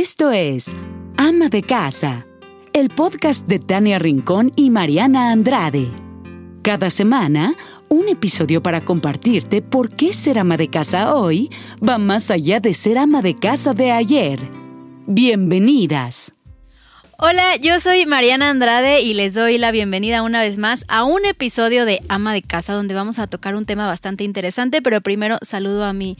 Esto es Ama de Casa, el podcast de Tania Rincón y Mariana Andrade. Cada semana, un episodio para compartirte por qué ser ama de casa hoy va más allá de ser ama de casa de ayer. Bienvenidas. Hola, yo soy Mariana Andrade y les doy la bienvenida una vez más a un episodio de Ama de Casa donde vamos a tocar un tema bastante interesante, pero primero saludo a mi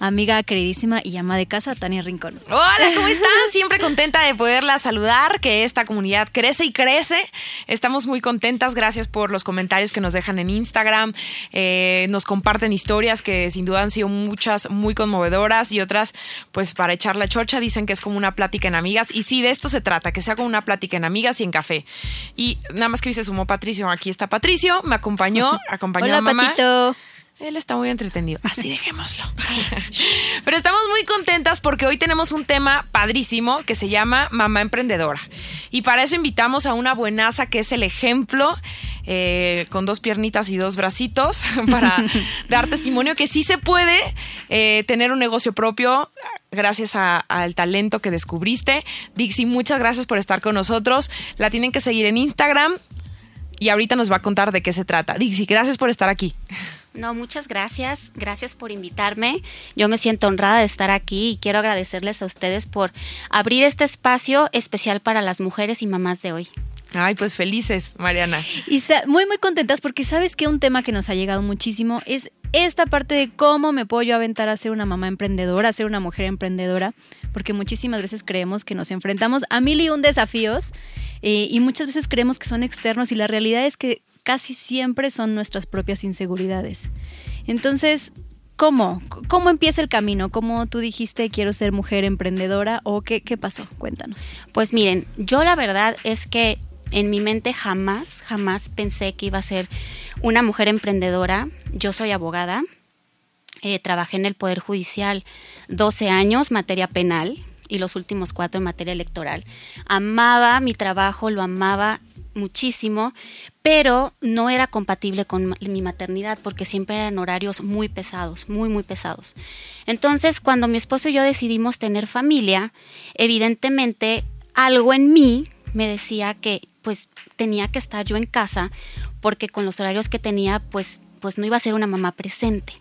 amiga queridísima y ama de casa, Tania Rincón. Hola, ¿cómo están? Siempre contenta de poderla saludar, que esta comunidad crece y crece. Estamos muy contentas, gracias por los comentarios que nos dejan en Instagram, eh, nos comparten historias que sin duda han sido muchas muy conmovedoras y otras, pues para echar la chorcha, dicen que es como una plática en amigas. Y sí, de esto se trata, que sea como una plática en amigas y en café. Y nada más que hoy se sumó Patricio, aquí está Patricio, me acompañó, acompañó Hola, a mamá. Patito. Él está muy entretenido. Así dejémoslo. Pero estamos muy contentas porque hoy tenemos un tema padrísimo que se llama Mamá Emprendedora. Y para eso invitamos a una buenaza que es el ejemplo, eh, con dos piernitas y dos bracitos, para dar testimonio que sí se puede eh, tener un negocio propio gracias al talento que descubriste. Dixie, muchas gracias por estar con nosotros. La tienen que seguir en Instagram. Y ahorita nos va a contar de qué se trata. Dixie, gracias por estar aquí. No, muchas gracias. Gracias por invitarme. Yo me siento honrada de estar aquí y quiero agradecerles a ustedes por abrir este espacio especial para las mujeres y mamás de hoy. Ay, pues felices, Mariana. Y muy, muy contentas porque sabes que un tema que nos ha llegado muchísimo es esta parte de cómo me puedo yo aventar a ser una mamá emprendedora, a ser una mujer emprendedora, porque muchísimas veces creemos que nos enfrentamos a mil y un desafíos eh, y muchas veces creemos que son externos y la realidad es que casi siempre son nuestras propias inseguridades. Entonces, ¿cómo? ¿Cómo empieza el camino? ¿Cómo tú dijiste quiero ser mujer emprendedora o qué, qué pasó? Cuéntanos. Pues miren, yo la verdad es que en mi mente jamás, jamás pensé que iba a ser una mujer emprendedora. Yo soy abogada, eh, trabajé en el Poder Judicial 12 años, materia penal, y los últimos cuatro en materia electoral. Amaba mi trabajo, lo amaba muchísimo, pero no era compatible con mi maternidad porque siempre eran horarios muy pesados, muy, muy pesados. Entonces, cuando mi esposo y yo decidimos tener familia, evidentemente algo en mí me decía que pues tenía que estar yo en casa porque con los horarios que tenía pues pues no iba a ser una mamá presente.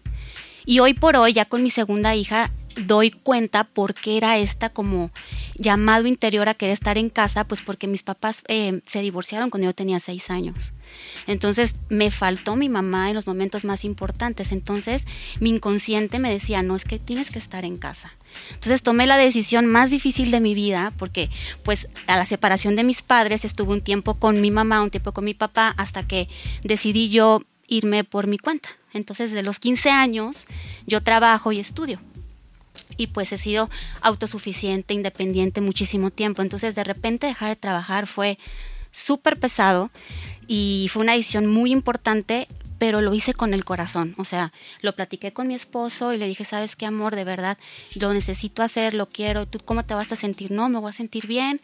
Y hoy por hoy, ya con mi segunda hija, doy cuenta por qué era esta como llamado interior a querer estar en casa, pues porque mis papás eh, se divorciaron cuando yo tenía seis años. Entonces me faltó mi mamá en los momentos más importantes. Entonces mi inconsciente me decía, no, es que tienes que estar en casa. Entonces tomé la decisión más difícil de mi vida porque pues a la separación de mis padres estuve un tiempo con mi mamá, un tiempo con mi papá, hasta que decidí yo irme por mi cuenta. Entonces de los 15 años yo trabajo y estudio y pues he sido autosuficiente, independiente muchísimo tiempo. Entonces de repente dejar de trabajar fue súper pesado y fue una decisión muy importante, pero lo hice con el corazón. O sea, lo platiqué con mi esposo y le dije, ¿sabes qué, amor? De verdad, lo necesito hacer, lo quiero. ¿Tú cómo te vas a sentir? No, me voy a sentir bien.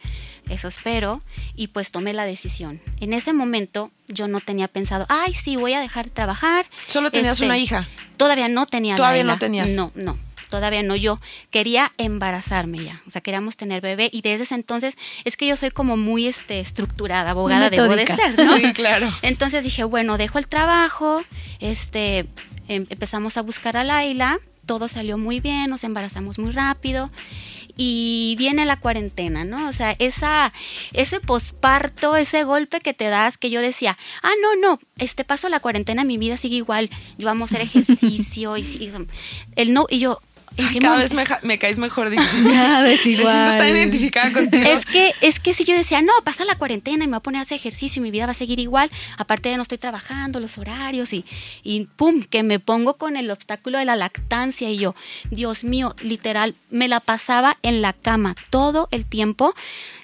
Eso espero. Y pues tomé la decisión. En ese momento yo no tenía pensado, ay, sí, voy a dejar de trabajar. Solo tenías Este, una hija. Todavía no tenía Todavía no tenías. No, no. Todavía no, yo quería embarazarme ya, o sea, queríamos tener bebé y desde ese entonces es que yo soy como muy este, estructurada, abogada debo de ser, ¿no? Sí, claro. Entonces dije, bueno, dejo el trabajo, este, em- empezamos a buscar a Laila, todo salió muy bien, nos embarazamos muy rápido y viene la cuarentena, ¿no? O sea, esa, ese posparto, ese golpe que te das, que yo decía, ah, no, no, este paso la cuarentena, mi vida sigue igual, yo vamos a hacer ejercicio y sigo, el no, y yo, ¿en qué Cada vez me, caes mejor. Nada es Me siento tan igual. identificada contigo. Es que, es que si yo decía, no, pasa la cuarentena y me voy a poner a hacer ejercicio y mi vida va a seguir igual, aparte de no estoy trabajando, los horarios y, y pum, que me pongo con el obstáculo de la lactancia y yo, Dios mío, literal, me la pasaba en la cama todo el tiempo.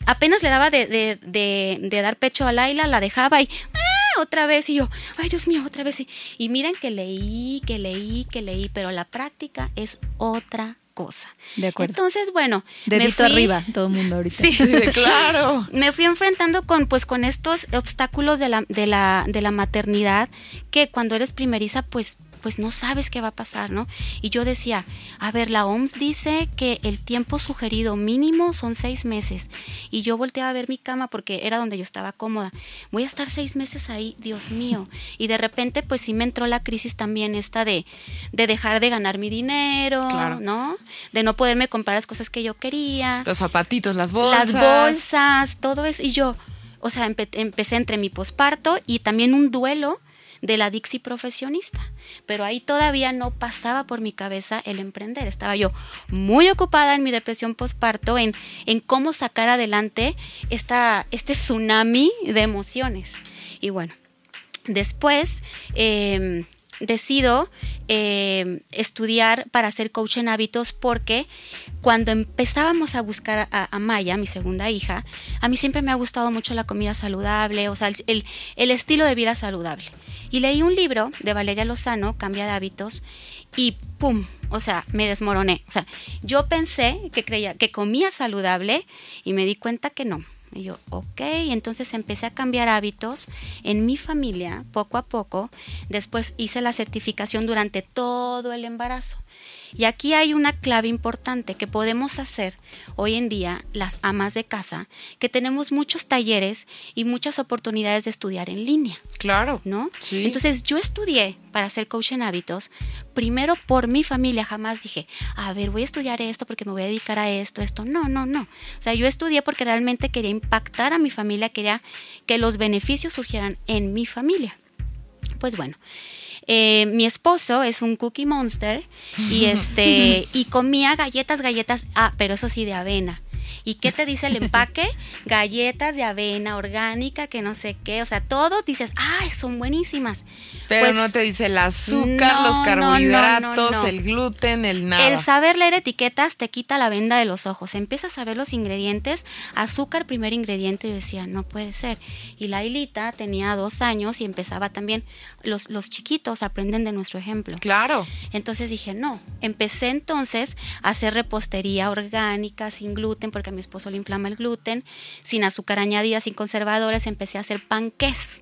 Apenas le daba de, de, de, de dar pecho a Laila, la dejaba y ¡ah! Otra vez y yo, ay Dios mío, otra vez. Y, y miren que leí, que leí, que leí, pero la práctica es otra cosa. De acuerdo. Entonces, bueno, me Dedito fui- arriba, todo el mundo ahorita. Sí. Sí, de- claro. Me fui enfrentando con, pues, con estos obstáculos de la, de la, de la maternidad que cuando eres primeriza, pues pues no sabes qué va a pasar, ¿no? Y yo decía, a ver, la OMS dice que el tiempo sugerido mínimo son seis meses. Y yo volteaba a ver mi cama porque era donde yo estaba cómoda. Voy a estar seis meses ahí, Dios mío. Y de repente, pues sí me entró la crisis también esta de, de dejar de ganar mi dinero, ¿no? De no poderme comprar las cosas que yo quería. Los zapatitos, las bolsas. Las bolsas, todo eso. Y yo, o sea, empecé entre mi posparto y también un duelo de la Dixie profesionista. Pero ahí todavía no pasaba por mi cabeza el emprender. Estaba yo muy ocupada en mi depresión posparto, en, en cómo sacar adelante esta, este tsunami de emociones. Y bueno, después em, decido em, estudiar para ser coach en hábitos porque cuando empezábamos a buscar a, Maya, mi segunda hija, a mí siempre me ha gustado mucho la comida saludable, o sea, el, el estilo de vida saludable. Y leí un libro de Valeria Lozano, Cambia de hábitos, y ¡pum! O sea, me desmoroné. O sea, yo pensé que creía que comía saludable y me di cuenta que no. Y yo, ok, entonces empecé a cambiar hábitos en mi familia poco a poco. Después hice la certificación durante todo el embarazo. Y aquí hay una clave importante que podemos hacer hoy en día las amas de casa, que tenemos muchos talleres y muchas oportunidades de estudiar en línea. Claro. ¿No? Entonces yo estudié para ser coach en hábitos, primero por mi familia, jamás dije, a ver, voy a estudiar esto porque me voy a dedicar a esto, esto. No, no, no. O sea, yo estudié porque realmente quería impactar a mi familia, quería que los beneficios surgieran en mi familia. Pues bueno, eh, mi esposo es un cookie monster y este y comía galletas, galletas, ah, pero eso sí de avena. ¿Y qué te dice el empaque? Galletas de avena orgánica, que no sé qué. O sea, todo dices, ¡ay, son buenísimas! Pero pues, no te dice el azúcar, los carbohidratos, el gluten, el nada. El saber leer etiquetas te quita la venda de los ojos. Empiezas a ver los ingredientes. Azúcar, primer ingrediente. Yo decía, no puede ser. Y la Hilita tenía dos años y empezaba también. Los, los chiquitos aprenden de nuestro ejemplo. Claro. Entonces dije, no. Empecé entonces a hacer repostería orgánica, sin gluten, porque a mi esposo le inflama el gluten, sin azúcar añadida, sin conservadores. Empecé a hacer panqués.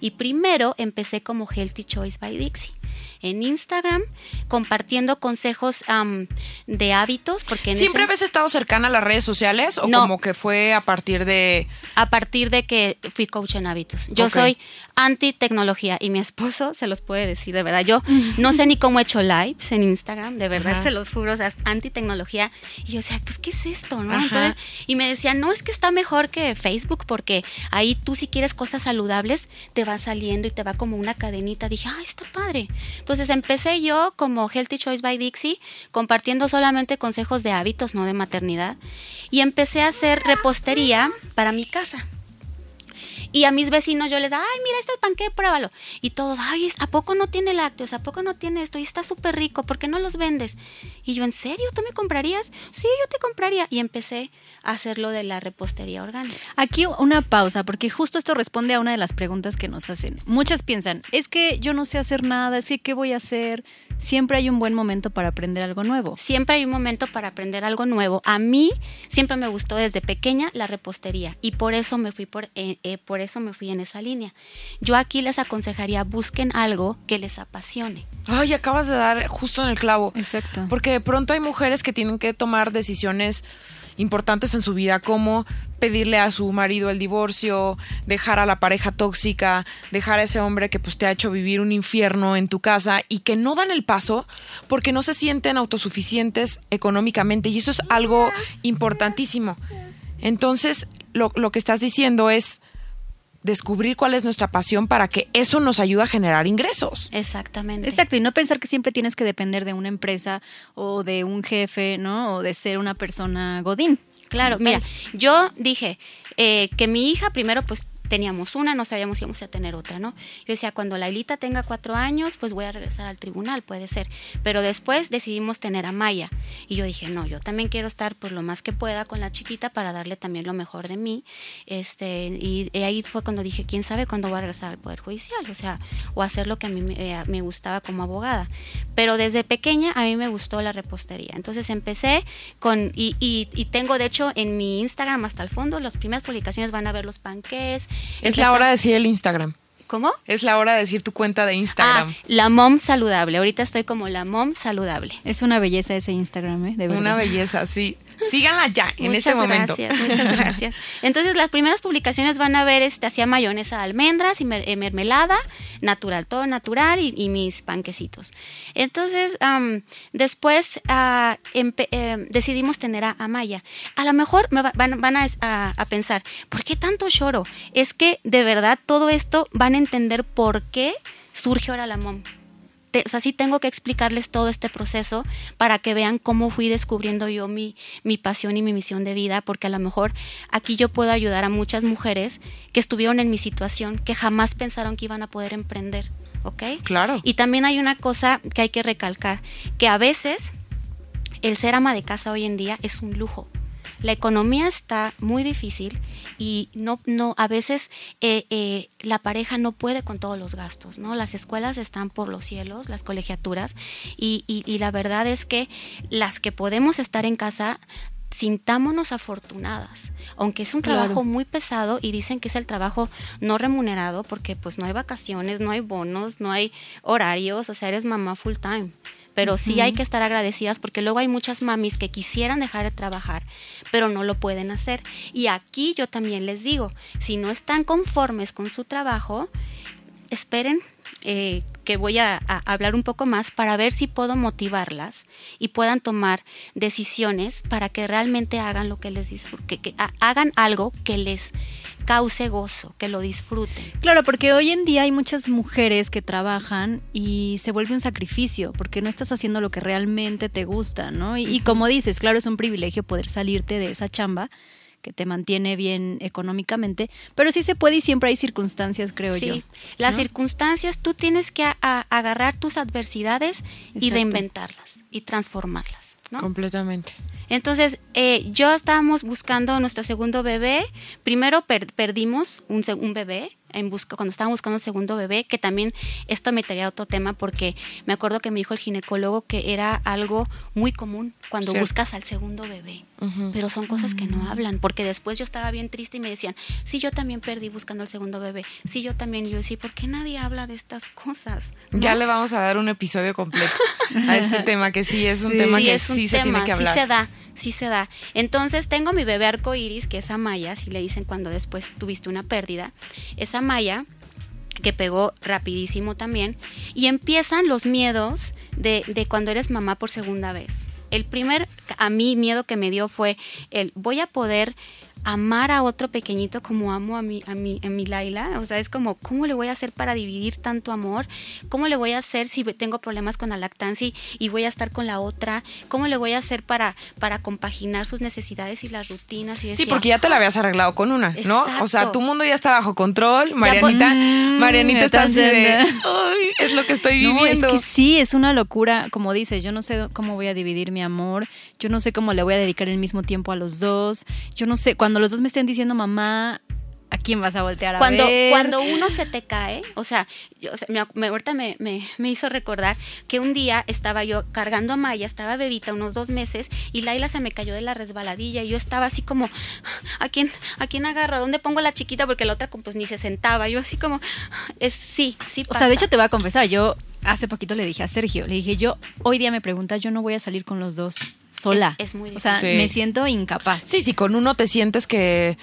Y primero empecé como Healthy Choice by Dixie en Instagram compartiendo consejos de hábitos. Porque ¿Siempre habías estado cercana a las redes sociales o como que fue a partir de...? A partir de que fui coach en hábitos. Yo soy anti tecnología y mi esposo se los puede decir, de verdad. Yo no sé ni cómo he hecho lives en Instagram, de verdad se los juro, o sea, anti tecnología. Y yo decía, pues, ¿qué es esto? ¿no? Entonces, y me decía, no, es que está mejor que Facebook porque ahí tú si quieres cosas saludables, te va saliendo y te va como una cadenita. Dije, ay, está padre. Entonces empecé yo como Healthy Choice by Dixie, compartiendo solamente consejos de hábitos, no de maternidad, y empecé a hacer repostería para mi casa. Y a mis vecinos yo les da, ay, mira este panque, pruébalo. Y todos, ay, ¿a poco no tiene lácteos? ¿A poco no tiene esto? Y está súper rico, ¿por qué no los vendes? Y yo, ¿en serio? ¿Tú me comprarías? Sí, yo te compraría. Y empecé a hacerlo de la repostería orgánica. Aquí una pausa, porque justo esto responde a una de las preguntas que nos hacen. Muchas piensan, es que yo no sé hacer nada, es que ¿qué voy a hacer? Siempre hay un buen momento para aprender algo nuevo. Siempre hay un momento para aprender algo nuevo. A mí siempre me gustó desde pequeña la repostería y por eso me fui por, eh, eh, por eso me fui en esa línea. Yo aquí les aconsejaría busquen algo que les apasione. Ay, acabas de dar justo en el clavo. Exacto. Porque de pronto hay mujeres que tienen que tomar decisiones importantes en su vida, como pedirle a su marido el divorcio, dejar a la pareja tóxica, dejar a ese hombre que pues te ha hecho vivir un infierno en tu casa y que no dan el paso porque no se sienten autosuficientes económicamente y eso es algo importantísimo. Entonces, lo, lo que estás diciendo es descubrir cuál es nuestra pasión para que eso nos ayude a generar ingresos. Exactamente. Exacto, y no pensar que siempre tienes que depender de una empresa o de un jefe, ¿no? O de ser una persona godín. Claro, mira, yo dije eh, que mi hija primero pues teníamos una, no sabíamos si íbamos a tener otra, ¿no? Yo decía, cuando la Elita tenga cuatro años, pues voy a regresar al tribunal, puede ser. Pero después decidimos tener a Maya. Y yo dije, no, yo también quiero estar por lo más que pueda con la chiquita para darle también lo mejor de mí. Este, y, ahí fue cuando dije, quién sabe cuándo voy a regresar al Poder Judicial, o sea, o hacer lo que a mí me, eh, me gustaba como abogada. Pero desde pequeña a mí me gustó la repostería. Entonces empecé con, y, y, y tengo de hecho en mi Instagram hasta el fondo, las primeras publicaciones van a ver los panqués, es la hora de decir el Instagram. ¿Cómo? Es la hora de decir tu cuenta de Instagram. Ah, la mom saludable. Ahorita estoy como la mom saludable. Es una belleza ese Instagram, ¿eh? De verdad. Una belleza, sí. Síganla ya, en Muchas este momento. Gracias, muchas gracias. Entonces, las primeras publicaciones van a ver, este, hacía mayonesa de almendras y mer- eh, mermelada, natural, todo natural y, y mis panquecitos. Entonces, am, después eh, decidimos tener a, a Maya. A lo mejor me va- van, van a, a- a pensar, ¿por qué tanto choro? Es que de verdad todo esto van a entender por qué surge ahora la mom te- o sea, sí tengo que explicarles todo este proceso para que vean cómo fui descubriendo yo mi, mi pasión y mi misión de vida, porque a lo mejor aquí yo puedo ayudar a muchas mujeres que estuvieron en mi situación, que jamás pensaron que iban a poder emprender, ¿ok? Claro. Y también hay una cosa que hay que recalcar, que a veces el ser ama de casa hoy en día es un lujo. La economía está muy difícil y no, no, a veces eh, eh, la pareja no puede con todos los gastos, ¿no? Las escuelas están por los cielos, las colegiaturas, y, y- y la verdad es que las que podemos estar en casa sintámonos afortunadas, aunque es un Claro. trabajo muy pesado y dicen que es el trabajo no remunerado porque pues no hay vacaciones, no hay bonos, no hay horarios, o sea, eres mamá full time. Pero sí hay que estar agradecidas porque luego hay muchas mamis que quisieran dejar de trabajar, pero no lo pueden hacer. Y aquí yo también les digo, si no están conformes con su trabajo, esperen eh, que voy a, hablar un poco más para ver si puedo motivarlas y puedan tomar decisiones para que realmente hagan lo que les que, que ha- hagan algo que les cause gozo, que lo disfruten. Claro, porque hoy en día hay muchas mujeres que trabajan y se vuelve un sacrificio, porque no estás haciendo lo que realmente te gusta, ¿no? Y, y como dices, claro, es un privilegio poder salirte de esa chamba que te mantiene bien económicamente, pero sí se puede y siempre hay circunstancias, creo Sí, yo. las ¿no? circunstancias, tú tienes que a- a- agarrar tus adversidades y reinventarlas y transformarlas. ¿no? Completamente. Entonces, eh, yo estábamos buscando nuestro segundo bebé. Primero per- perdimos un, un bebé en busca, cuando estábamos buscando el segundo bebé, que también esto me traía otro tema porque me acuerdo que me dijo el ginecólogo que era algo muy común cuando buscas al segundo bebé. Pero son cosas que no hablan, porque después yo estaba bien triste y me decían, sí, yo también perdí buscando el segundo bebé, sí, yo también, y yo decía, ¿por qué nadie habla de estas cosas? ¿No? Ya le vamos a dar un episodio completo a este tema, que sí es un tema Sí, que es un sí se tiene que hablar. Sí se da, sí se da. Entonces tengo mi bebé arco iris, que es Amaya, si le dicen cuando después tuviste una pérdida. Es Amaya, que pegó rapidísimo también. Y empiezan los miedos de, de cuando eres mamá por segunda vez. El primer, a mí, miedo que me dio fue el, voy a poder amar a otro pequeñito como amo a mi, a mi, a mi Laila. O sea, es como, ¿cómo le voy a hacer para dividir tanto amor? ¿Cómo le voy a hacer si tengo problemas con la lactancia y, y voy a estar con la otra? ¿Cómo le voy a hacer para, para compaginar sus necesidades y las rutinas? Y yo Sí, decía, porque ya te la habías arreglado con una, ¿no? O sea, tu mundo ya está bajo control. Marianita, Mm, Marianita está así de, ay, es lo que estoy No, es viviendo. que sí, es una locura. Como dices, yo no sé cómo voy a dividir mi amor. Yo no sé cómo le voy a dedicar el mismo tiempo a los dos. Yo no sé, cuando los dos me estén diciendo, mamá, ¿a quién vas a voltear a cuando, ver? cuando uno se te cae, o sea, yo, o sea, me, me- ahorita me, me- me hizo recordar que un día estaba yo cargando a Maya, estaba bebita, unos dos meses, y Laila se me cayó de la resbaladilla, y yo estaba así como, ¿a quién, a quién agarro? ¿A ¿Dónde pongo la chiquita? Porque la otra pues ni se sentaba, yo así como, es, sí, sí O sea, de pasa. hecho te voy a confesar, yo hace poquito le dije a Sergio, le dije, yo hoy día me preguntas, yo no voy a salir con los dos sola. Es- es muy O sea, difícil. me siento incapaz. Sí, sí, con uno te sientes que,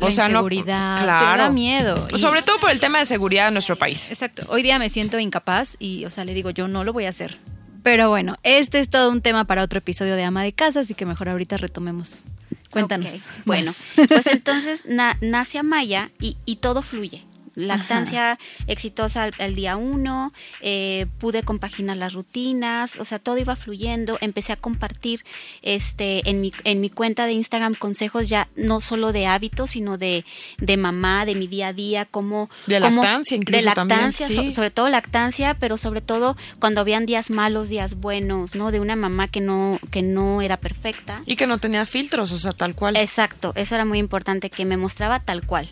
o La sea, no, inseguridad, te claro, da miedo. Y- Sobre todo por el tema de seguridad de nuestro país. Exacto. Hoy día me siento incapaz y, o sea, le digo, yo no lo voy a hacer. Pero bueno, este es todo un tema para otro episodio de Ama de Casa, así que mejor ahorita retomemos. Cuéntanos. Bueno, pues entonces na- nace Amaya y, y todo fluye. Lactancia exitosa al, al día uno, eh, pude compaginar las rutinas, o sea, todo iba fluyendo. Empecé a compartir este, en, mi, en mi cuenta de Instagram consejos ya no solo de hábitos, sino de, de mamá, de mi día a día, cómo... De cómo- lactancia incluso De también, lactancia, so- sí. sobre todo lactancia, pero sobre todo cuando habían días malos, días buenos, ¿no? De una mamá que no, que no era perfecta. Y que no tenía filtros, o sea, tal cual. Exacto, eso era muy importante, que me mostraba tal cual.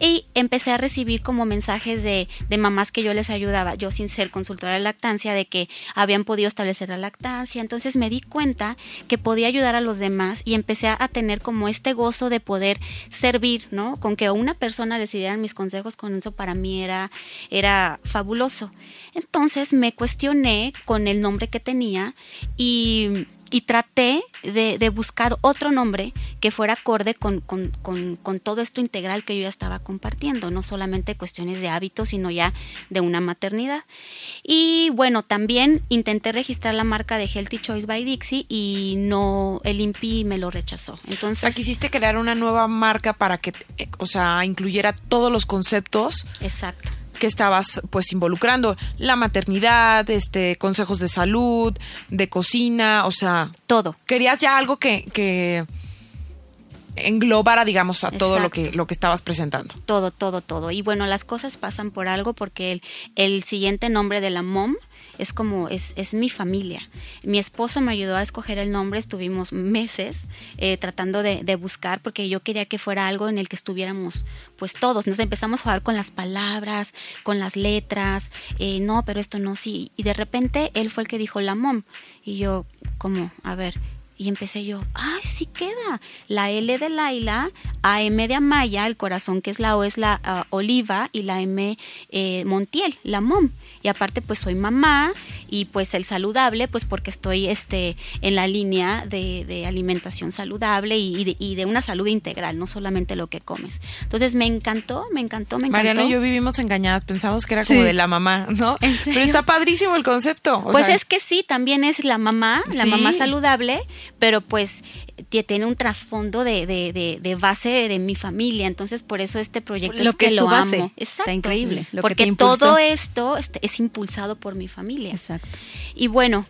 Y empecé a recibir como mensajes de, de mamás que yo les ayudaba, yo sin ser consultora de lactancia, de que habían podido establecer la lactancia. Entonces me di cuenta que podía ayudar a los demás y empecé a tener como este gozo de poder servir, ¿no? Con que una persona les dieran mis consejos, con eso para mí era, era fabuloso. Entonces me cuestioné con el nombre que tenía y y traté de, buscar otro nombre que fuera acorde con, todo esto integral que yo ya estaba compartiendo, no solamente cuestiones de hábitos, sino ya de una maternidad. Y bueno, también intenté registrar la marca de Healthy Choice by Dixie y no, el INPI me lo rechazó. Entonces, o sea, quisiste crear una nueva marca para que, eh, o sea, incluyera todos los conceptos. Exacto que estabas pues involucrando la maternidad, este consejos de salud, de cocina, o sea, todo. Querías ya algo que, que englobara, digamos, a todo lo que, lo que estabas presentando. Todo, todo, todo. Y bueno, las cosas pasan por algo porque el, el siguiente nombre de la mom es como, es, es mi familia. Mi esposo me ayudó a escoger el nombre, estuvimos meses eh, tratando de, buscar porque yo quería que fuera algo en el que estuviéramos pues todos. Nos empezamos a jugar con las palabras, con las letras, eh, no, pero esto no, sí. Y de repente él fue el que dijo la mom. Y yo, como, a ver, y empecé yo, ¡ay, sí queda! La L de Laila, AM de Amaya, el corazón que es la O es la ah, Oliva y la M eh, Montiel, la Mom. Y aparte pues soy mamá y pues el saludable pues porque estoy este, en la línea de, alimentación saludable y, de, una salud integral, no solamente lo que comes. Entonces me encantó, me encantó, me encantó. Mariana y yo vivimos engañadas, pensamos que era como de la mamá, ¿no? Pero está padrísimo el concepto. pues es que sí, también es la mamá, la mamá saludable, pero pues tiene un trasfondo de, de, de, base de mi familia, entonces por eso este proyecto lo es que, lo amo. Está increíble. Porque todo esto este, es impulsado por mi familia. Exacto. Y bueno,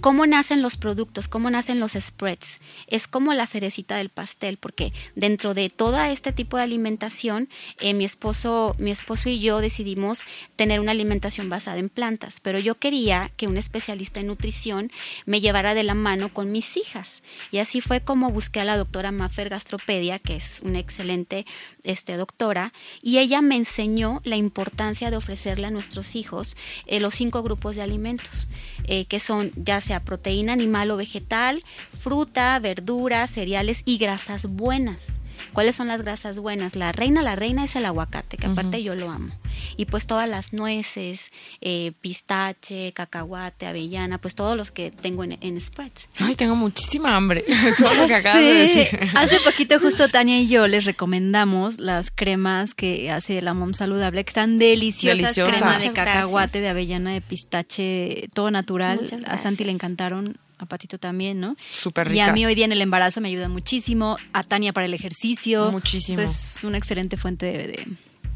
¿Cómo nacen los productos? ¿Cómo nacen los spreads? Es como la cerecita del pastel, porque dentro de todo este tipo de alimentación, eh, mi, esposo, mi esposo y yo decidimos tener una alimentación basada en plantas, pero yo quería que un especialista en nutrición me llevara de la mano con mis hijas. Y así fue como busqué a la doctora Maffer Gastropedia, que es una excelente este, doctora, y ella me enseñó la importancia de ofrecerle a nuestros hijos eh, los cinco grupos de alimentos, eh, que son ya sea proteína animal o vegetal, fruta, verduras, cereales y grasas buenas. ¿Cuáles son las grasas buenas? La reina, la reina es el aguacate, que aparte yo lo amo. Y pues todas las nueces, eh, pistache, cacahuate, avellana, pues todos los que tengo en, spreads. Ay, tengo muchísima hambre. Todo lo que acabas de decir. Hace poquito justo Tania y yo les recomendamos las cremas que hace la Mom Saludable, que están deliciosas. deliciosas. Crema de cacahuate, de avellana, de pistache, todo natural. A Santi le encantaron a Patito también, ¿no? Súper Y a mí hoy día en el embarazo me ayuda muchísimo, a Tania para el ejercicio. Muchísimo. es una excelente fuente de de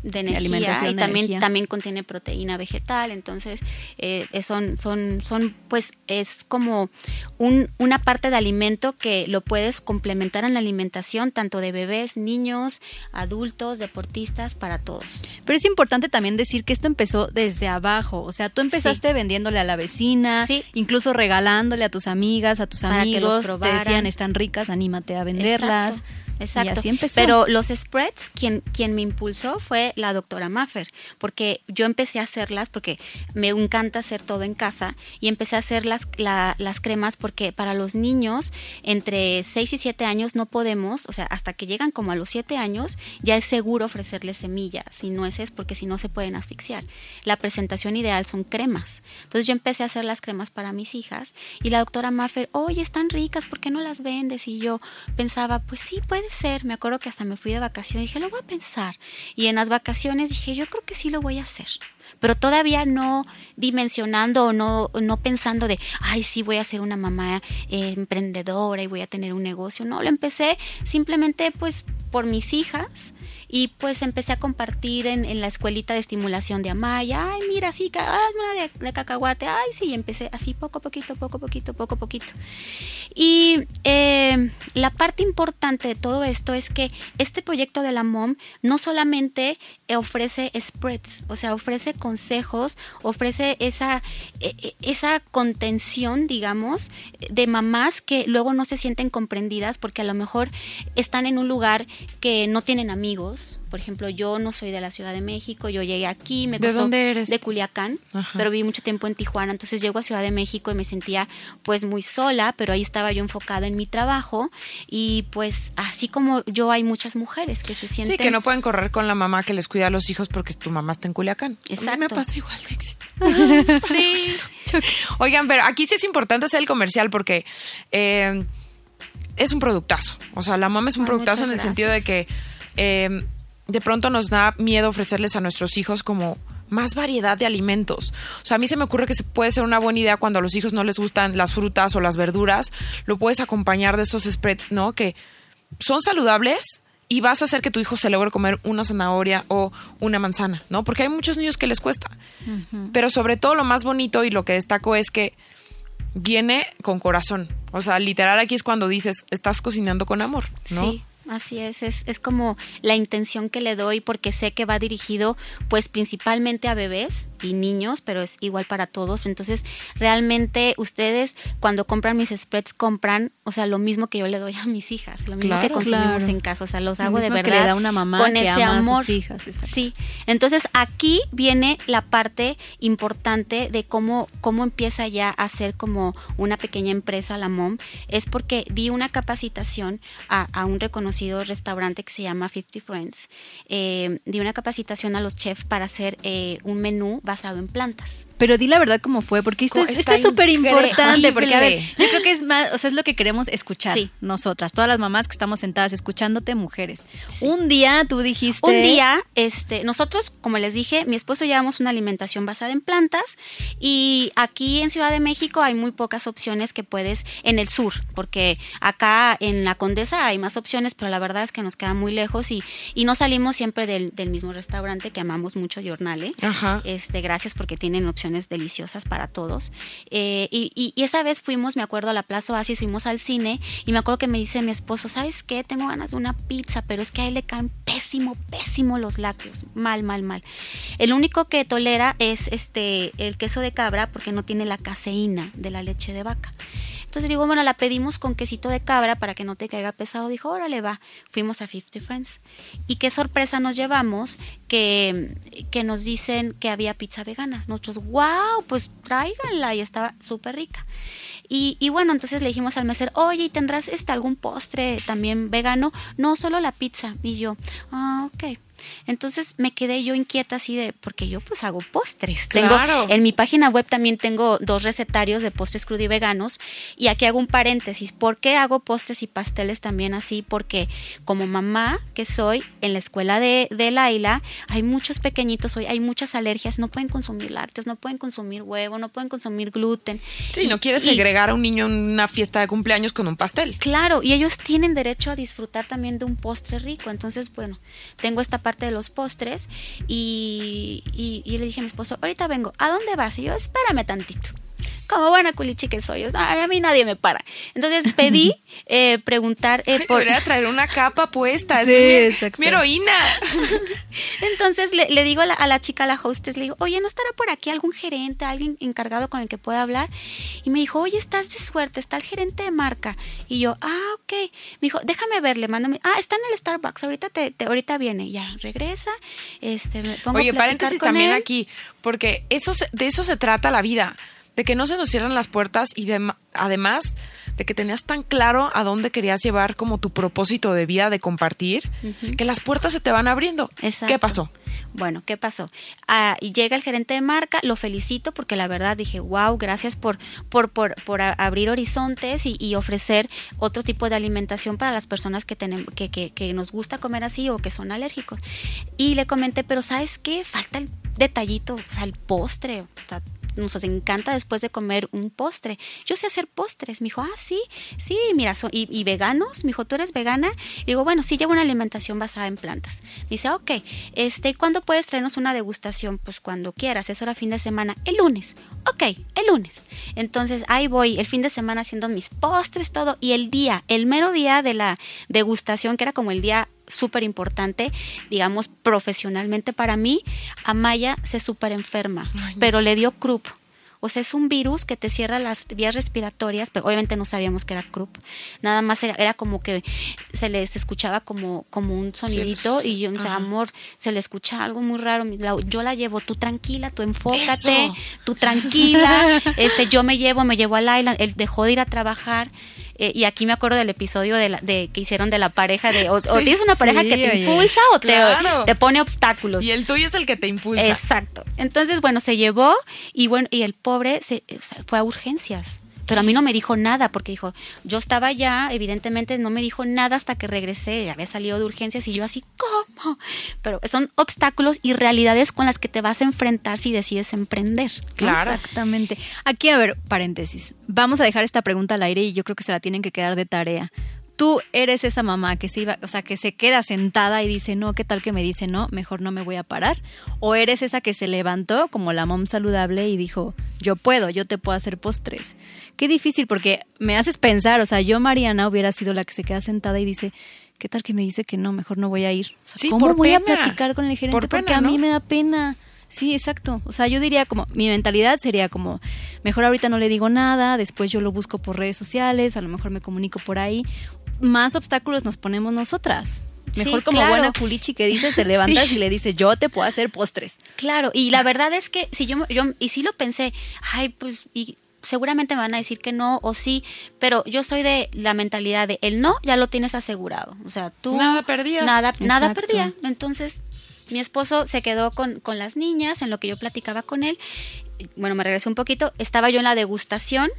energía y también también contiene proteína vegetal entonces eh, son son son pues es como un, una parte de alimento que lo puedes complementar en la alimentación tanto de bebés niños adultos deportistas para todos. Pero es importante también decir que esto empezó desde abajo o sea tú empezaste vendiéndole a la vecina incluso regalándole a tus amigas a tus amigos que te decían están ricas anímate a venderlas Exacto. Pero los spreads, quien, quien me impulsó fue la doctora Maffer, porque yo empecé a hacerlas porque me encanta hacer todo en casa y empecé a hacer las, las cremas porque para los niños entre 6 y 7 años no podemos, o sea, hasta que llegan como a los 7 años, ya es seguro ofrecerles semillas y nueces porque si no se pueden asfixiar. La presentación ideal son cremas. Entonces yo empecé a hacer las cremas para mis hijas y la doctora Maffer, oye, están ricas, ¿por qué no las vendes? Y yo pensaba, pues sí, puede ser. Me acuerdo que hasta me fui de vacaciones y dije, lo voy a pensar. Y en las vacaciones dije, yo creo que sí lo voy a hacer. Pero todavía no dimensionando o no, no pensando de, ay, sí, voy a ser una mamá eh, emprendedora y voy a tener un negocio. No, lo empecé simplemente pues por mis hijas y pues empecé a compartir en, la escuelita de estimulación de Amaya, ay, mira, sí, una de, de, cacahuate, ay, sí, y empecé así poco a poquito, poco a poquito, poco a poquito. Y eh, la parte importante de todo esto es que este proyecto de la MOM no solamente ofrece spreads, o sea, ofrece consejos, ofrece esa, e, e, esa contención, digamos, de mamás que luego no se sienten comprendidas porque a lo mejor están en un lugar que no tienen amigos, lejos. Por ejemplo, yo no soy de la Ciudad de México, yo llegué aquí, me ¿De costó dónde eres? de Culiacán, Ajá. pero viví mucho tiempo en Tijuana, entonces llego a Ciudad de México y me sentía pues muy sola, pero ahí estaba yo enfocada en mi trabajo y pues así como yo hay muchas mujeres que se sienten Sí, que no pueden correr con la mamá que les cuida a los hijos porque tu mamá está en Culiacán. A mí me Exacto. pasa igual, Lexi. sí. Oigan, pero aquí sí es importante hacer el comercial porque eh, es un productazo. O sea, la mamá es un Ay, productazo en el sentido de que eh, de pronto nos da miedo ofrecerles a nuestros hijos como más variedad de alimentos. O sea, a mí se me ocurre que se puede ser una buena idea cuando a los hijos no les gustan las frutas o las verduras, lo puedes acompañar de estos spreads, ¿no? Que son saludables y vas a hacer que tu hijo se logre comer una zanahoria o una manzana, ¿no? Porque hay muchos niños que les cuesta. Pero sobre todo lo más bonito y lo que destaco es que viene con corazón. O sea, literal aquí es cuando dices, estás cocinando con amor, ¿no? Sí, así es. es. Es como la intención que le doy porque sé que va dirigido pues principalmente a bebés y niños, pero es igual para todos. Entonces, realmente ustedes cuando compran mis spreads compran, o sea, lo mismo que yo le doy a mis hijas, lo mismo que consumimos Claro. en casa, o sea, los Lo hago de mismo que verdad le da una mamá con que ese ama a sus amor. hijas, exacto. Sí. Entonces, aquí viene la parte importante de cómo cómo empieza ya a ser como una pequeña empresa la mom, es porque di una capacitación a, a un reconocido restaurante que se llama 50 Friends. Eh, di una capacitación a los chefs para hacer eh, un menú basado en plantas. Pero di la verdad cómo fue, porque esto es está esto es súper importante, porque a ver, yo creo que es más, o sea, es lo que queremos escuchar Sí. nosotras, todas las mamás que estamos sentadas escuchándote, mujeres. Un día tú dijiste... Un día, este, nosotros, como les dije, mi esposo llevamos una alimentación basada en plantas y aquí en Ciudad de México hay muy pocas opciones que puedes en el sur, porque acá en la Condesa hay más opciones, pero la verdad es que nos queda muy lejos y, y no salimos siempre del, del mismo restaurante que amamos mucho, Jornale. Ajá. Este, gracias porque tienen opciones deliciosas para todos. Eh, y esa vez fuimos, me acuerdo, a la Plaza Oasis, fuimos al cine y me acuerdo que me dice mi esposo, ¿sabes qué? Tengo ganas de una pizza, pero es que a él le caen pésimo, pésimo los lácteos. Mal, mal, mal. El único que tolera es este el queso de cabra porque no tiene la caseína de la leche de vaca. Entonces digo, bueno, la pedimos con quesito de cabra para que no te caiga pesado. Dijo, órale, va. Fuimos a 50 Friends. Y qué sorpresa nos llevamos que, que nos dicen que había pizza vegana. Nosotros, wow, pues tráiganla. Y estaba súper rica. Y, y bueno, entonces le dijimos al mesero, oye, ¿y tendrás este, algún postre también vegano? No, solo la pizza. Y yo, ah, ok. Entonces me quedé yo inquieta así de, porque yo pues hago postres. Claro. Tengo, en mi página web también tengo dos recetarios de postres crudo y veganos. Y aquí hago un paréntesis. ¿Por qué hago postres y pasteles también así? Porque como mamá que soy, en la escuela de, de Laila, hay muchos pequeñitos hoy, hay muchas alergias, no pueden consumir lácteos, no pueden consumir huevo, no pueden consumir gluten. Sí, Y- no quieres y- segregar a un niño en una fiesta de cumpleaños con un pastel. Claro, y ellos tienen derecho a disfrutar también de un postre rico. Entonces, bueno, tengo esta parte de los postres y, y- le dije a mi esposo, ahorita vengo, ¿a dónde vas? Y yo, espérame tantito. Como buena culichi que soy, o sea, a mí nadie me para. Entonces pedí eh, preguntar eh, por... Debería traer una capa puesta. Sí, es, mi, exacto. es mi heroína. Entonces le, le digo a la, a la chica, a la hostess, le digo, oye, ¿no estará por aquí algún gerente, alguien encargado con el que pueda hablar? Y me dijo, oye, estás de suerte, está el gerente de marca. Y yo, ah, ok. Me dijo, déjame verle, mándame. Ah, está en el Starbucks, ahorita te, te- ahorita viene. Ya, regresa. Este, me pongo Oye, paréntesis con también él. aquí, porque eso se- de eso se trata la vida, de que no se nos cierran las puertas y de- además de que tenías tan claro a dónde querías llevar como tu propósito de vida de compartir, que las puertas se te van abriendo. Exacto. ¿Qué pasó? Bueno, ¿qué pasó? Ah, y llega el gerente de marca, lo felicito porque la verdad dije, wow, gracias por, por, por, por abrir horizontes y, y ofrecer otro tipo de alimentación para las personas que, tenemos, que, que, que nos gusta comer así o que son alérgicos. Y le comenté, pero ¿sabes qué? Falta el detallito, o sea, el postre. O sea, nos encanta después de comer un postre. Yo sé hacer postres. Me dijo, ah, sí, sí, mira, so- y, veganos. Me dijo, ¿tú eres vegana? Y digo, bueno, sí, llevo una alimentación basada en plantas. Me dice, ok, este, ¿cuándo puedes traernos una degustación? Pues cuando quieras, eso era fin de semana. El lunes. Ok, el lunes. Entonces ahí voy, el fin de semana haciendo mis postres, todo. Y el día, el mero día de la degustación, que era como el día súper importante, digamos, profesionalmente para mí, Amaya se súper enferma, Ay, no. pero le dio croup. O sea, es un virus que te cierra las vías respiratorias, pero obviamente no sabíamos que era croup. Nada más era, era como que se les escuchaba como, como un sonidito y yo, o sea, amor, se le escucha algo muy raro. Yo la llevo, tú tranquila, tú enfócate, Eso. tú tranquila. este, yo me llevo, me llevo a Laila, él dejó de ir a trabajar. Eh, y aquí me acuerdo del episodio de, la- de que hicieron de la pareja de o, tienes una pareja sí, que te oye. impulsa o te, Claro. te pone obstáculos. Y el tuyo es el que te impulsa. Exacto. Entonces, bueno, se llevó y bueno, y el pobre se, o sea, fue a urgencias. Pero a mí no me dijo nada porque dijo, yo estaba ya, evidentemente no me dijo nada hasta que regresé, ya había salido de urgencias y yo así, ¿cómo? Pero son obstáculos y realidades con las que te vas a enfrentar si decides emprender. Claro. Exactamente. Aquí, a ver, paréntesis. Vamos a dejar esta pregunta al aire y yo creo que se la tienen que quedar de tarea. Tú eres esa mamá que se iba, o sea, que se queda sentada y dice, no, ¿qué tal que me dice no? Mejor no me voy a parar. O eres esa que se levantó como la mom saludable y dijo, yo puedo, yo te puedo hacer postres. Qué difícil porque me haces pensar, o sea, yo Mariana hubiera sido la que se queda sentada y dice, ¿qué tal que me dice que no? Mejor no voy a ir. O sea, Sí, ¿Cómo por voy a platicar con el gerente? Por porque pena, a mí me da pena. Sí, exacto. O sea, yo diría como, mi mentalidad sería como, mejor ahorita no le digo nada, después yo lo busco por redes sociales, a lo mejor me comunico por ahí. Más obstáculos nos ponemos nosotras. Mejor Sí, como claro. buena culichi que dices, te levantas Sí. y le dices, yo te puedo hacer postres. Claro, y la verdad es que si yo, yo y sí lo pensé, ay, pues y seguramente me van a decir que no o sí, pero yo soy de la mentalidad de el no ya lo tienes asegurado, o sea, tú Nada perdías. nada nada perdía. Entonces, mi esposo se quedó con, con las niñas en lo que yo platicaba con él. Bueno, me regresé un poquito, estaba yo en la degustación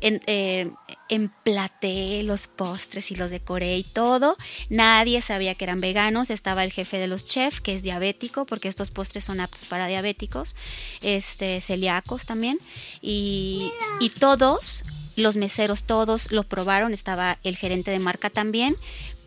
en, eh, emplaté los postres y los decoré y todo. Nadie sabía que eran veganos. Estaba el jefe de los chefs, que es diabético, porque estos postres son aptos para diabéticos, este, celíacos también. Y, y todos, los meseros, todos lo probaron. Estaba el gerente de marca también.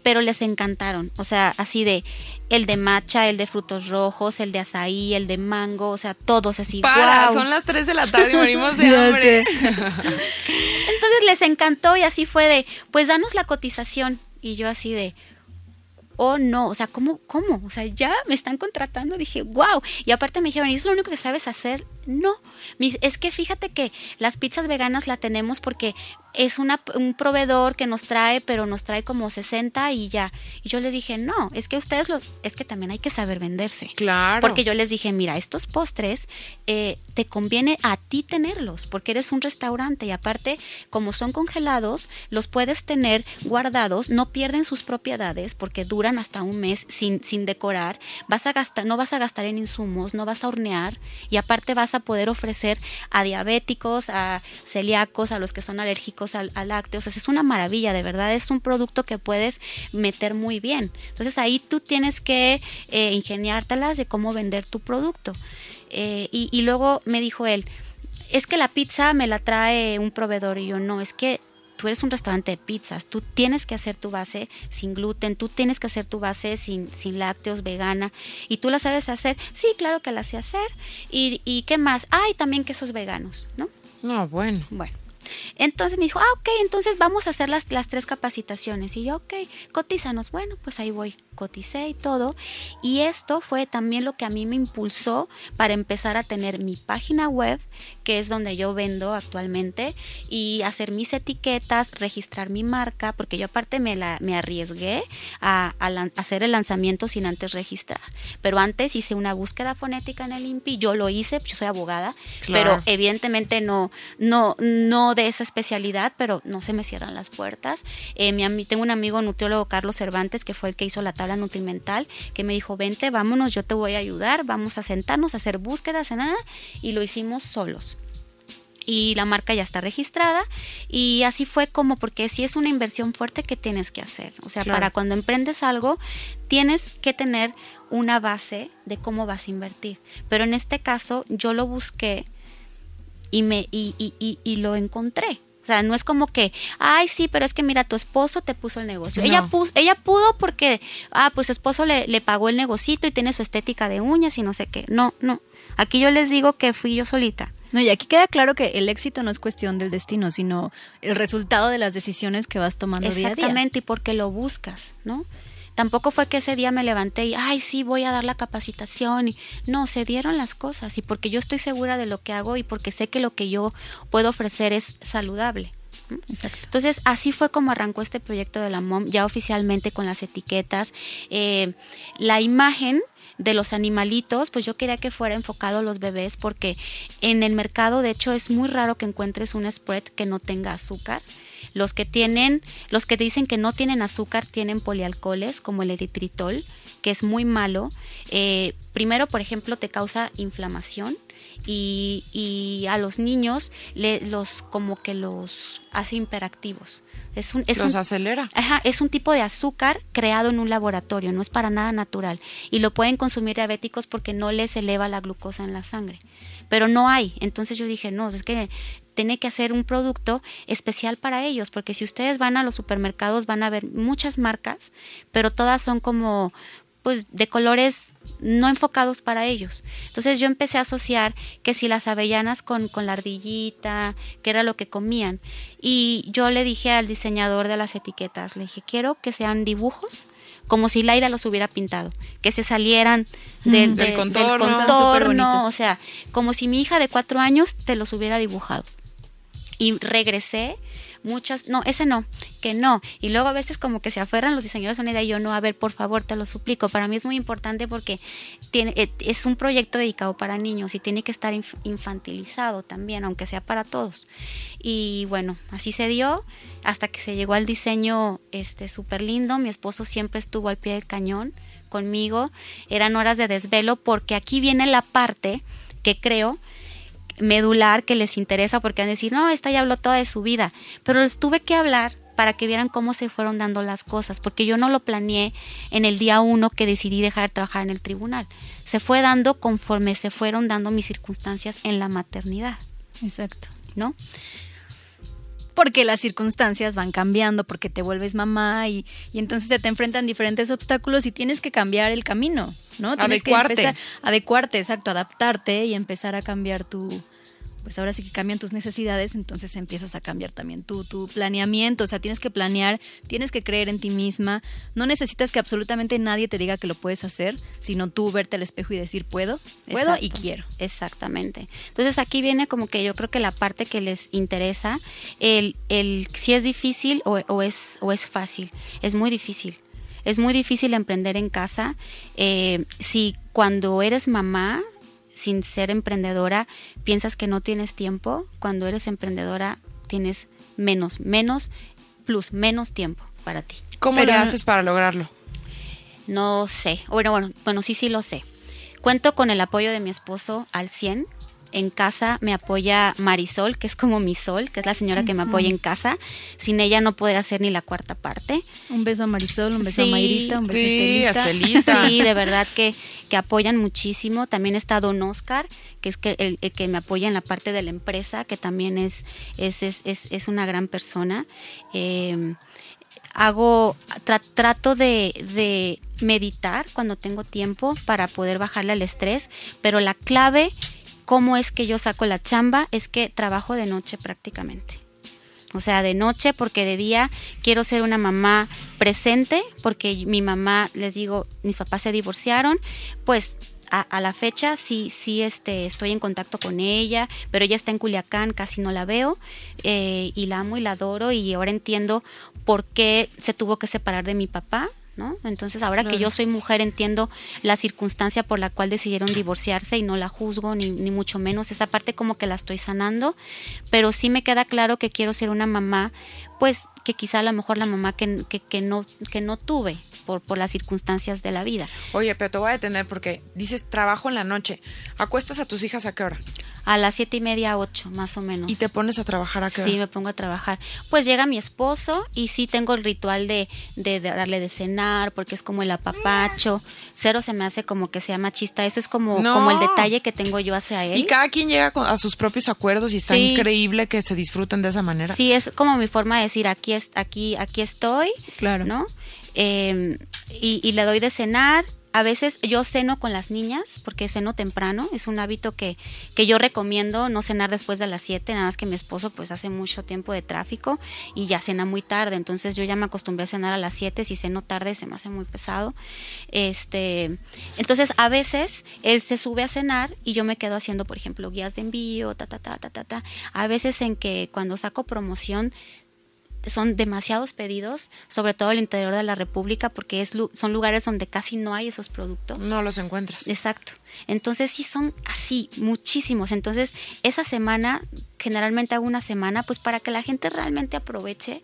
Pero les encantaron, o sea, así de el de matcha, el de frutos rojos, el de azaí, el de mango, o sea, todos así. Para, ¡guau! son las 3 de la tarde y morimos de hambre. Entonces les encantó y así fue de, pues danos la cotización. Y yo así de, oh no, o sea, ¿cómo? ¿Cómo? O sea, ya me están contratando. Dije, wow. Y aparte me dijeron, ¿y es lo único que sabes hacer? No. Es que fíjate que las pizzas veganas la tenemos porque es una, un proveedor que nos trae, pero nos trae como 60 y ya. Y yo les dije, no, es que ustedes lo, es que también hay que saber venderse. Claro. Porque yo les dije, mira, estos postres eh, te conviene a ti tenerlos, porque eres un restaurante y aparte, como son congelados, los puedes tener guardados, no pierden sus propiedades porque duran hasta un mes sin, sin decorar, vas a gastar, no vas a gastar en insumos, no vas a hornear y aparte vas a poder ofrecer a diabéticos, a celíacos, a los que son alérgicos al, al lácteo. O sea, es una maravilla, de verdad, es un producto que puedes meter muy bien. Entonces ahí tú tienes que eh, ingeniártelas de cómo vender tu producto. Eh, y, y luego me dijo él, es que la pizza me la trae un proveedor y yo no, es que tú eres un restaurante de pizzas, tú tienes que hacer tu base sin gluten, tú tienes que hacer tu base sin, sin lácteos, vegana, y tú la sabes hacer, sí, claro que la sé hacer, y, y qué más, ay, también quesos veganos, ¿no? No, bueno. Bueno, entonces me dijo, ah, ok, entonces vamos a hacer las, las tres capacitaciones. Y yo, ok, cotízanos. Bueno, pues ahí voy, coticé y todo. Y esto fue también lo que a mí me impulsó para empezar a tener mi página web, que es donde yo vendo actualmente, y hacer mis etiquetas, registrar mi marca, porque yo aparte me, la, me arriesgué a, a lan- a hacer el lanzamiento sin antes registrar. Pero antes hice una búsqueda fonética en el INPI, yo lo hice, yo soy abogada, Claro. pero evidentemente no, no, no de esa especialidad, pero no se me cierran las puertas. Eh, mi tengo un amigo nutriólogo, Carlos Cervantes, que fue el que hizo la tabla nutrimental, que me dijo, vente, vámonos, yo te voy a ayudar, vamos a sentarnos a hacer búsquedas, en nada, y lo hicimos solos. Y la marca ya está registrada y así fue como, porque sí es una inversión fuerte que tienes que hacer. O sea, Claro. para cuando emprendes algo, tienes que tener una base de cómo vas a invertir. Pero en este caso, yo lo busqué y me y, y, y, y lo encontré. O sea, no es como que, ay, sí, pero es que mira, tu esposo te puso el negocio. No. Ella, puso, ella pudo porque, ah, pues su esposo le, le pagó el negocito y tiene su estética de uñas y no sé qué. No, no. Aquí yo les digo que fui yo solita. No, y aquí queda claro que el éxito no es cuestión del destino, sino el resultado de las decisiones que vas tomando día a día. Exactamente, y porque lo buscas, ¿no? Tampoco fue que ese día me levanté y, ay, sí, voy a dar la capacitación. No, se dieron las cosas y porque yo estoy segura de lo que hago y porque sé que lo que yo puedo ofrecer es saludable. Exacto. Entonces, así fue como arrancó este proyecto de la MOM, ya oficialmente con las etiquetas. Eh, la imagen de los animalitos, pues yo quería que fuera enfocado a los bebés porque en el mercado, de hecho, es muy raro que encuentres un spread que no tenga azúcar. Los que tienen, los que dicen que no tienen azúcar tienen polialcoholes, como el eritritol, que es muy malo. Eh, primero, por ejemplo, te causa inflamación y, y a los niños le, los como que los hace hiperactivos. Es un, es Los un- acelera. Ajá, es un tipo de azúcar creado en un laboratorio, no es para nada natural. Y lo pueden consumir diabéticos porque no les eleva la glucosa en la sangre. Pero no hay. Entonces yo dije, no, es que tiene que hacer un producto especial para ellos, porque si ustedes van a los supermercados van a ver muchas marcas, pero todas son como pues de colores no enfocados para ellos. Entonces yo empecé a asociar que si las avellanas con, con la ardillita, que era lo que comían. Y yo le dije al diseñador de las etiquetas, le dije, quiero que sean dibujos como si Laira los hubiera pintado, que se salieran del, Mm, del de- contorno. Bonitos. o sea, como si mi hija de cuatro años te los hubiera dibujado. Y regresé muchas, no, ese no, que no. Y luego a veces como que se aferran los diseñadores a una idea y yo no, a ver, por favor, te lo suplico. Para mí es muy importante porque tiene, eh, es un proyecto dedicado para niños y tiene que estar inf- infantilizado también, aunque sea para todos. Y bueno, así se dio hasta que se llegó al diseño este súper lindo. Mi esposo siempre estuvo al pie del cañón conmigo. Eran horas de desvelo porque aquí viene la parte que creo medular que les interesa porque van a decir, no, esta ya habló toda de su vida, pero les tuve que hablar para que vieran cómo se fueron dando las cosas, porque yo no lo planeé en el día uno que decidí dejar de trabajar en el tribunal. Se fue dando conforme se fueron dando mis circunstancias en la maternidad, Exacto. ¿no? Porque las circunstancias van cambiando, porque te vuelves mamá y, y entonces se te enfrentan diferentes obstáculos y tienes que cambiar el camino, ¿no? Tienes Adecuarte. que empezar adecuarte, exacto, adaptarte y empezar a cambiar tu, pues ahora sí que cambian tus necesidades, entonces empiezas a cambiar también tu, tu planeamiento, o sea, tienes que planear, tienes que creer en ti misma, no necesitas que absolutamente nadie te diga que lo puedes hacer, sino tú verte al espejo y decir, puedo, puedo y quiero. Exactamente. Entonces aquí viene como que yo creo que la parte que les interesa, el, el si es difícil o, o es, o es fácil. Es muy difícil. Es muy difícil emprender en casa. Eh, si cuando eres mamá, sin ser emprendedora, piensas que no tienes tiempo, cuando eres emprendedora tienes menos, menos, plus, menos tiempo para ti. ¿Cómo Pero le haces para lograrlo? No sé. Bueno, bueno, bueno, sí, sí lo sé. Cuento con el apoyo de mi esposo al 100. En casa me apoya Marisol, que es como mi sol, que es la señora que me apoya en casa. Sin ella no podría hacer ni la cuarta parte. Un beso a Marisol, un beso Sí, a Mayrita, un beso sí, a a Estelita. Estelita. Sí, de verdad que, que apoyan muchísimo. También está Don Oscar, que es que el, el que me apoya en la parte de la empresa, que también es, es, es, es, es una gran persona. Eh, hago, tra- trato de, de meditar cuando tengo tiempo para poder bajarle al estrés, pero la clave, cómo es que yo saco la chamba, es que trabajo de noche prácticamente. O sea, de noche, porque de día quiero ser una mamá presente, porque mi mamá, les digo, mis papás se divorciaron, pues a, a la fecha sí, sí este, estoy en contacto con ella, pero ella está en Culiacán, casi no la veo, eh, y la amo y la adoro, y ahora entiendo por qué se tuvo que separar de mi papá. ¿No? Entonces ahora que yo soy mujer entiendo la circunstancia por la cual decidieron divorciarse y no la juzgo ni, ni mucho menos. Esa parte como que la estoy sanando, pero sí me queda claro que quiero ser una mamá, pues que quizá a lo mejor la mamá que, que, que no, que no tuve por, por las circunstancias de la vida. Oye, pero te voy a detener porque dices trabajo en la noche. ¿Acuestas a tus hijas a qué hora? A las siete y media, ocho, más o menos. ¿Y te pones a trabajar a qué hora? Sí, me pongo a trabajar. Pues llega mi esposo y sí tengo el ritual de, de, de darle de cenar, porque es como el apapacho. Cero se me hace como que sea machista. Eso es como, No. como el detalle que tengo yo hacia él. Y cada quien llega a sus propios acuerdos y está Sí. increíble que se disfruten de esa manera. Sí, es como mi forma de decir aquí aquí, aquí estoy, Claro. ¿no? Eh, y, y le doy de cenar a veces yo ceno con las niñas, porque ceno temprano, es un hábito que, que yo recomiendo no cenar después de las 7, nada más que mi esposo pues hace mucho tiempo de tráfico y ya cena muy tarde, entonces yo ya me acostumbré a cenar a las 7, si ceno tarde se me hace muy pesado. Este, entonces a veces él se sube a cenar y yo me quedo haciendo, por ejemplo, guías de envío, ta, ta, ta, ta, ta, ta. A veces en que cuando saco promoción son demasiados pedidos, sobre todo el interior de la República, porque es, son lugares donde casi no hay esos productos. No los encuentras. Exacto. Entonces sí son así, muchísimos. Entonces esa semana, generalmente hago una semana, pues para que la gente realmente aproveche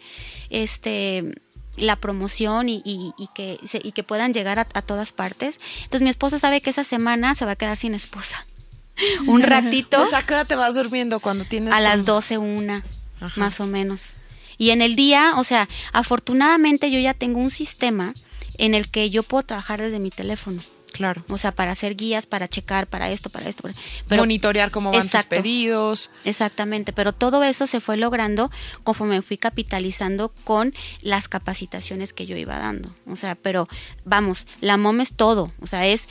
este la promoción y, que, y que puedan llegar a, todas partes. Entonces mi esposo sabe que esa semana se va a quedar sin esposa. Un ratito. O sea, ¿a qué hora te vas durmiendo cuando tienes? A las 12, una, más o menos. Y en el día, o sea, afortunadamente yo ya tengo un sistema en el que yo puedo trabajar desde mi teléfono. Claro. O sea, para hacer guías, para checar, para esto, para esto. Pero, Monitorear cómo van tus pedidos. Exactamente, pero todo eso se fue logrando conforme me fui capitalizando con las capacitaciones que yo iba dando. O sea, pero vamos, la MOM es todo. O sea, es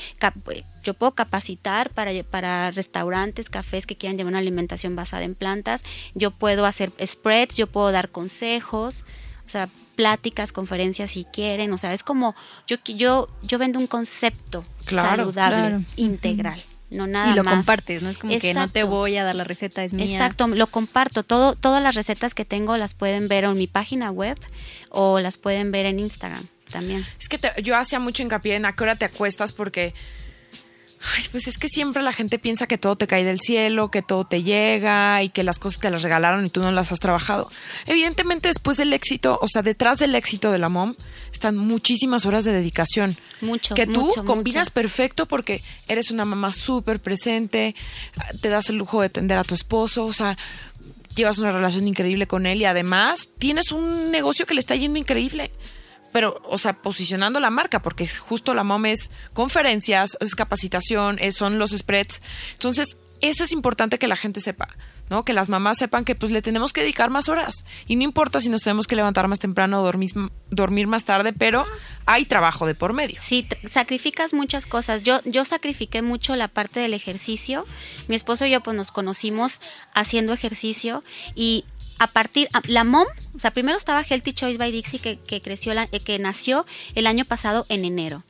yo puedo capacitar para, para restaurantes, cafés que quieran llevar una alimentación basada en plantas. Yo puedo hacer spreads, yo puedo dar consejos, o sea, pláticas, conferencias si quieren. O sea, es como yo, yo, yo vendo un concepto saludable, integral. No nada y lo más. compartes, no es como que no te voy a dar la receta, es mía. Exacto, lo comparto. Todo, todas las recetas que tengo las pueden ver en mi página web o las pueden ver en Instagram también. Es que yo hacía mucho hincapié en a qué hora te acuestas porque Ay, pues es que siempre la gente piensa que todo te cae del cielo, que todo te llega y que las cosas te las regalaron y tú no las has trabajado. Evidentemente, después del éxito, o sea, detrás del éxito de la mom, están muchísimas horas de dedicación. Mucho. Que tú combinas perfecto porque eres una mamá súper presente, te das el lujo de atender a tu esposo, o sea, llevas una relación increíble con él y además tienes un negocio que le está yendo increíble pero, o sea, posicionando la marca, porque justo la MOM es conferencias, es capacitación, son los spreads. Entonces, eso es importante que la gente sepa, ¿no? Que las mamás sepan que pues le tenemos que dedicar más horas. Y no importa si nos tenemos que levantar más temprano o dormir, dormir más tarde, pero hay trabajo de por medio. Sí, sacrificas muchas cosas. Yo, yo sacrifiqué mucho la parte del ejercicio. Mi esposo y yo pues nos conocimos haciendo ejercicio y a partir, la mom, o sea, primero estaba Healthy Choice by Dixie que, que creció, eh, que nació el año pasado en enero.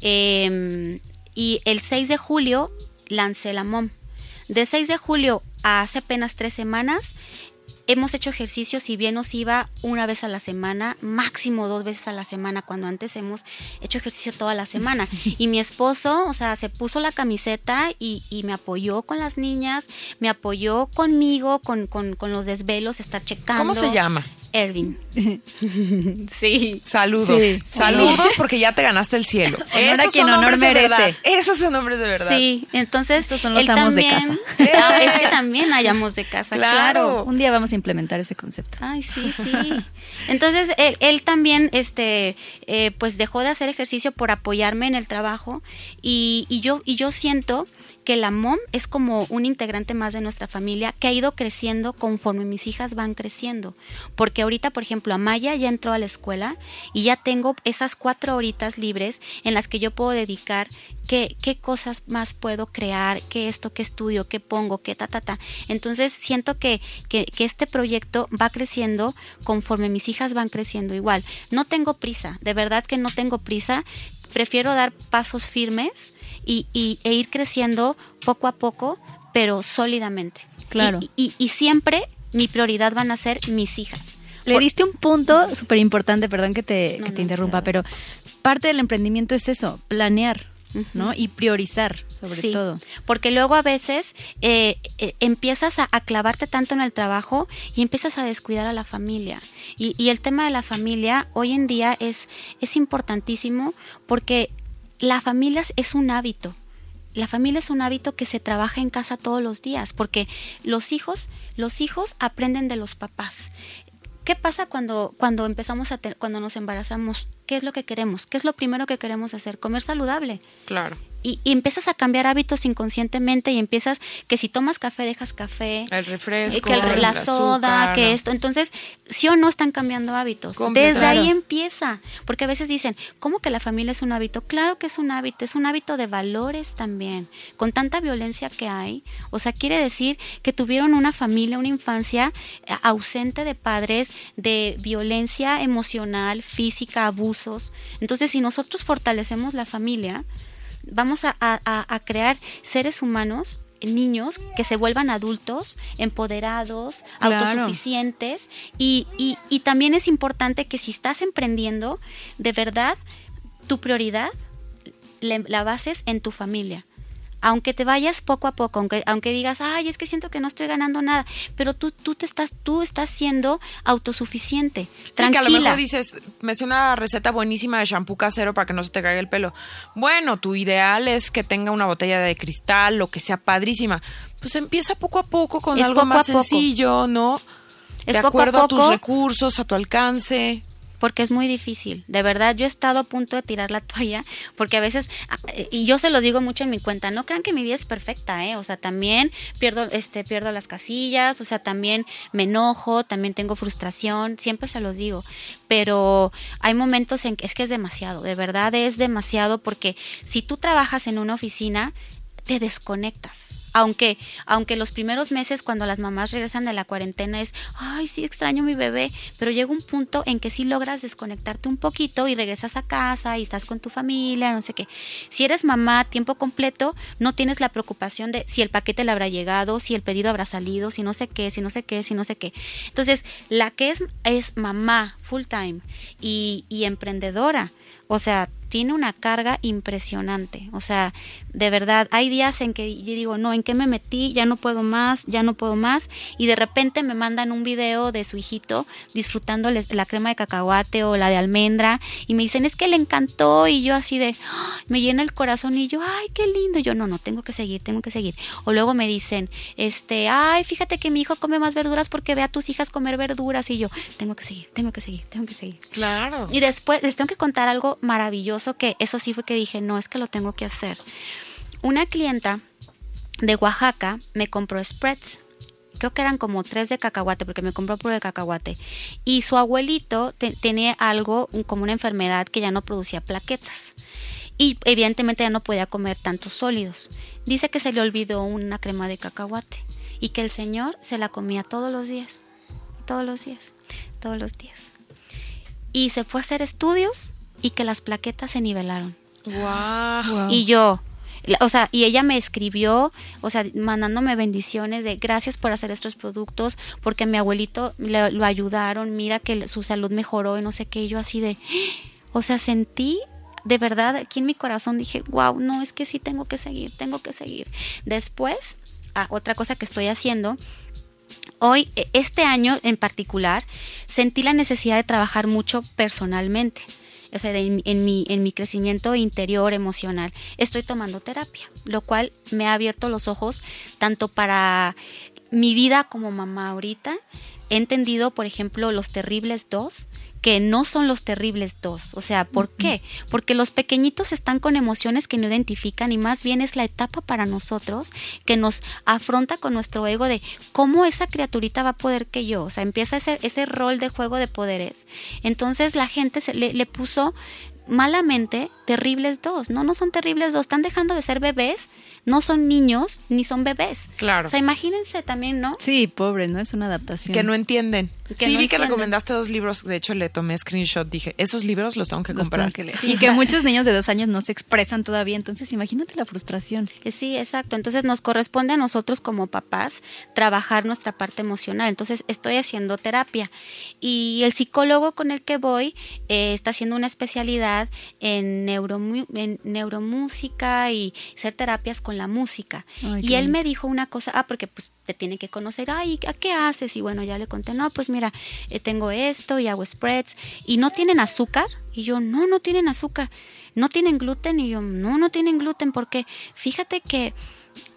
Em, y el 6 de julio lancé la mom. De 6 de julio a hace apenas tres semanas hemos hecho ejercicio, si bien nos iba una vez a la semana, máximo dos veces a la semana, cuando antes hemos hecho ejercicio toda la semana. Y mi esposo, o sea, se puso la camiseta y, me apoyó con las niñas, me apoyó conmigo, con, con, con los desvelos, estar checando. ¿Cómo se llama? Ervin. sí. Saludos. Saludos porque ya te ganaste el cielo. Honor a quien honor merece. Esos son nombres de verdad. Sí, entonces Estos son los amos de casa. Ah, es que también hay amos de casa, claro. Un día vamos a implementar ese concepto. Ay, sí, sí. Entonces él, también, este, eh, pues dejó de hacer ejercicio por apoyarme en el trabajo y, y yo y yo siento que la mom es como un integrante más de nuestra familia que ha ido creciendo conforme mis hijas van creciendo. Porque ahorita, por ejemplo, Amaya ya entró a la escuela y ya tengo esas cuatro horitas libres en las que yo puedo dedicar qué, qué cosas más puedo crear, qué esto, qué estudio, qué pongo, qué ta, ta, ta. Entonces siento que, que, que este proyecto va creciendo conforme mis hijas van creciendo igual. No tengo prisa, de verdad que no tengo prisa prefiero dar pasos firmes y, e ir creciendo poco a poco, pero sólidamente. Claro. Y, siempre mi prioridad van a ser mis hijas. Le diste un punto súper importante, perdón que te, que te interrumpa, pero parte del emprendimiento es eso, planear. ¿No? Y priorizar, sobre todo. Porque luego a veces eh, eh, empiezas a, clavarte tanto en el trabajo y empiezas a descuidar a la familia. Y, y, el tema de la familia hoy en día es, es importantísimo porque la familia es un hábito. La familia es un hábito que se trabaja en casa todos los días, porque los hijos, los hijos aprenden de los papás. ¿Qué pasa cuando, cuando empezamos a cuando nos embarazamos? ¿Qué es lo que queremos? ¿Qué es lo primero que queremos hacer? Comer saludable. Claro. Y, y empiezas a cambiar hábitos inconscientemente y empiezas que si tomas café dejas café, El eh, refresco, que el- la el soda, azúcar, que esto. Entonces, sí o no están cambiando hábitos. Desde ahí empieza. Porque a veces dicen, ¿cómo que la familia es un hábito? Claro que es un hábito, es un hábito de valores también. Con tanta violencia que hay, o sea, quiere decir que tuvieron una familia, una infancia eh, ausente de padres, de violencia emocional, física, abusos. Entonces, si nosotros fortalecemos la familia, vamos a, a- crear seres humanos niños que se vuelvan adultos, empoderados, Claro. autosuficientes y, y- y también es importante que si estás emprendiendo, de verdad, tu prioridad la bases en tu familia. Aunque te vayas poco a poco, aunque, aunque digas, ay, es que siento que no estoy ganando nada, pero tú, tú, te estás, tú estás siendo autosuficiente. Sí, que tranquila. a lo mejor dices, me hace una receta buenísima de shampoo casero para que no se te caiga el pelo. Bueno, tu ideal es que tenga una botella de cristal o que sea padrísima. Pues empieza poco a poco con Es algo más sencillo, ¿no? Es de poco a acuerdo a, tus recursos, a tu alcance. Porque es muy difícil. De verdad, yo he estado a punto de tirar la toalla, porque a veces, ah, eh, y yo se lo digo mucho en mi cuenta, no crean que mi vida es perfecta, ¿eh? O sea, también pierdo, este, pierdo las casillas, o sea, también me enojo, también tengo frustración, siempre se los digo, pero hay momentos en que es que es demasiado, de verdad es demasiado, porque si tú trabajas en una oficina, te desconectas. Aunque, aunque los primeros meses cuando las mamás regresan de la cuarentena es, ay, sí, extraño a mi bebé, pero llega un punto en que sí logras desconectarte un poquito y regresas a casa y estás con tu familia, no sé qué. Si eres mamá tiempo completo, no tienes la preocupación de si el paquete le habrá llegado, si el pedido habrá salido, si no sé qué, si no sé qué, si no sé qué. Entonces, la que es, es mamá full time y emprendedora, o sea, tiene una carga impresionante. O sea, de verdad, hay días en que yo digo, no, ¿en qué me metí? Ya no puedo más, ya no puedo más. Y de repente me mandan un video de su hijito disfrutando la crema de cacahuate o la de almendra. Y me dicen, es que le encantó. Y yo así de, ¡ah! me llena el corazón y yo, ay, qué lindo. Y yo, no, no, tengo que seguir, tengo que seguir. O luego me dicen, este, ay, fíjate que mi hijo come más verduras porque ve a tus hijas comer verduras. Y yo, tengo que seguir, tengo que seguir, tengo que seguir. Claro. Y después les tengo que contar algo maravilloso que eso sí fue que dije, no, es que lo tengo que hacer. Una clienta de Oaxaca me compró spreads. Creo que eran como tres de cacahuate, porque me compró puro de cacahuate. Y su abuelito te- tenía algo, como una enfermedad que ya no producía plaquetas. Y evidentemente ya no podía comer tantos sólidos. Dice que se le olvidó una crema de cacahuate. Y que el señor se la comía todos los días. Todos los días. Todos los días y se fue a hacer estudios y que las plaquetas se nivelaron. Wow. Y yo, o sea, y ella me escribió, o sea, mandándome bendiciones de gracias por hacer estos productos, porque a mi abuelito le- lo ayudaron, mira que su salud mejoró y no sé qué, y yo así de, o sea, sentí de verdad aquí en mi corazón dije, wow, no, es que sí tengo que seguir, tengo que seguir. Después, ah, otra cosa que estoy haciendo, hoy, e- este año en particular, sentí la necesidad de trabajar mucho personalmente. O sea, en, en mi, en mi crecimiento interior, emocional. Estoy tomando terapia, lo cual me ha abierto los ojos tanto para mi vida como mamá ahorita. He entendido, por ejemplo, los terribles dos, que no son los terribles dos. O sea, ¿por qué? Porque los pequeñitos están con emociones que no identifican y más bien es la etapa para nosotros que nos afronta con nuestro ego de cómo esa criaturita va a poder que yo. O sea, empieza ese, ese rol de juego de poderes. Entonces la gente se, le, le puso malamente terribles dos. No, no son terribles dos. Están dejando de ser bebés. No son niños ni son bebés. Claro. O sea, imagínense también, ¿no? Sí, pobre, ¿no? Es una adaptación. Que no entienden. Que sí, no vi que recomendaste dos libros. De hecho, le tomé screenshot. Dije, esos libros los tengo que Los comprar. tengo que leer. Sí, y que muchos niños de dos años no se expresan todavía, entonces imagínate la frustración. Eh, Sí, exacto. Entonces nos corresponde a nosotros como papás trabajar nuestra parte emocional. Entonces estoy haciendo terapia y el psicólogo con el que voy eh, está haciendo una especialidad en, neuromu- en neuromúsica y hacer terapias con la música. Ay, y él me dijo una cosa, ah, porque pues te tiene que conocer, ay, ¿a qué haces? Y bueno, ya le conté, no, pues mira, eh, tengo esto y hago spreads y no tienen azúcar. Y yo, no, no tienen azúcar. No tienen gluten y yo, no, no tienen gluten porque fíjate que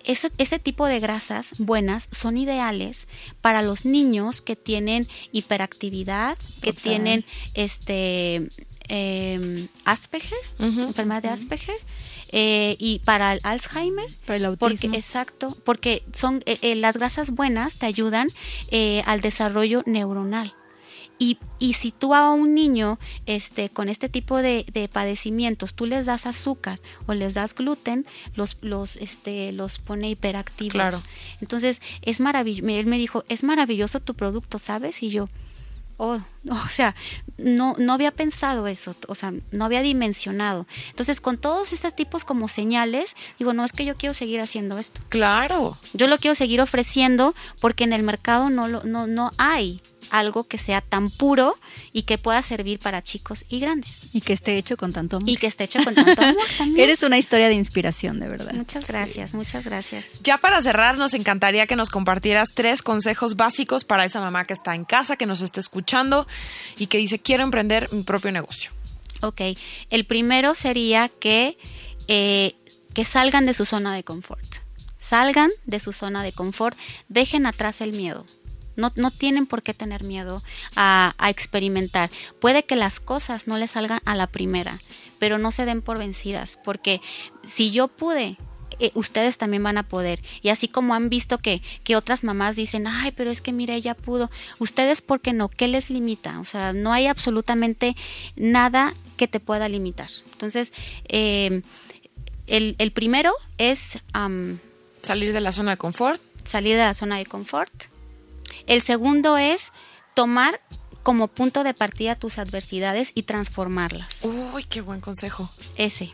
ese, ese tipo de grasas buenas son ideales para los niños que tienen hiperactividad, que tienen este eh, Asperger, enfermedad de Asperger, eh, y para el Alzheimer. Para el Porque, autismo. exacto, porque son eh, eh, las grasas buenas te ayudan eh, al desarrollo neuronal. Y, y si tú a un niño este, con este tipo de, de padecimientos, tú les das azúcar o les das gluten, los, los, este, los pone hiperactivos. Claro. Entonces, es maravilloso. Él me dijo, es maravilloso tu producto, ¿sabes? Y yo, oh, o sea, no, no había pensado eso, o sea, no había dimensionado. Entonces, con todos estos tipos como señales, digo, no es que yo quiero seguir haciendo esto. Claro. Yo lo quiero seguir ofreciendo porque en el mercado no, lo, no, no hay algo que sea tan puro y que pueda servir para chicos y grandes. Y que esté hecho con tanto amor. Y que esté hecho con tanto amor también. Eres una historia de inspiración, de verdad. Muchas gracias, muchas gracias. Ya para cerrar, nos encantaría que nos compartieras tres consejos básicos para esa mamá que está en casa, que nos está escuchando y que dice, quiero emprender mi propio negocio. Ok, el primero sería que, eh, que salgan de su zona de confort. Salgan de su zona de confort, dejen atrás el miedo. No, no tienen por qué tener miedo a, a experimentar. Puede que las cosas no les salgan a la primera, pero no se den por vencidas, porque si yo pude, eh, ustedes también van a poder. Y así como han visto que, que otras mamás dicen, ay, pero es que mira, ella pudo. Ustedes, ¿por qué no? ¿Qué les limita? O sea, no hay absolutamente nada que te pueda limitar. Entonces, eh, el, el primero es Salir de la zona de confort. salir de la zona de confort. El segundo es tomar como punto de partida tus adversidades y transformarlas. Uy, qué buen consejo. Ese.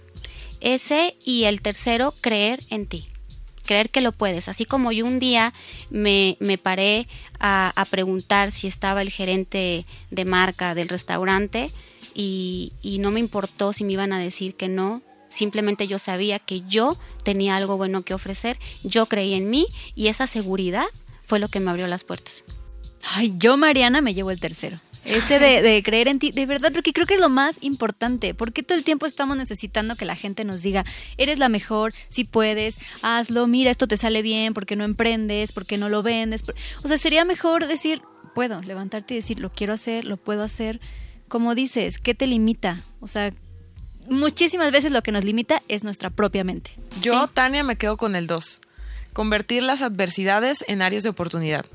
Ese y el tercero, creer en ti. Creer que lo puedes. Así como yo un día me, me paré a, a preguntar si estaba el gerente de marca del restaurante y, y no me importó si me iban a decir que no. Simplemente yo sabía que yo tenía algo bueno que ofrecer. Yo creí en mí y esa seguridad fue lo que me abrió las puertas. Ay, yo, Mariana, me llevo el tercero. Ese de, de creer en ti, de verdad, porque creo que es lo más importante. Porque todo el tiempo estamos necesitando que la gente nos diga, eres la mejor, si puedes, hazlo, mira, esto te sale bien, porque no emprendes, porque no lo vendes. O sea, sería mejor decir, puedo, levantarte y decir, lo quiero hacer, lo puedo hacer. Como dices, ¿qué te limita? O sea, muchísimas veces lo que nos limita es nuestra propia mente. Yo, Tania, me quedo con el 2. Convertir las adversidades en áreas de oportunidad.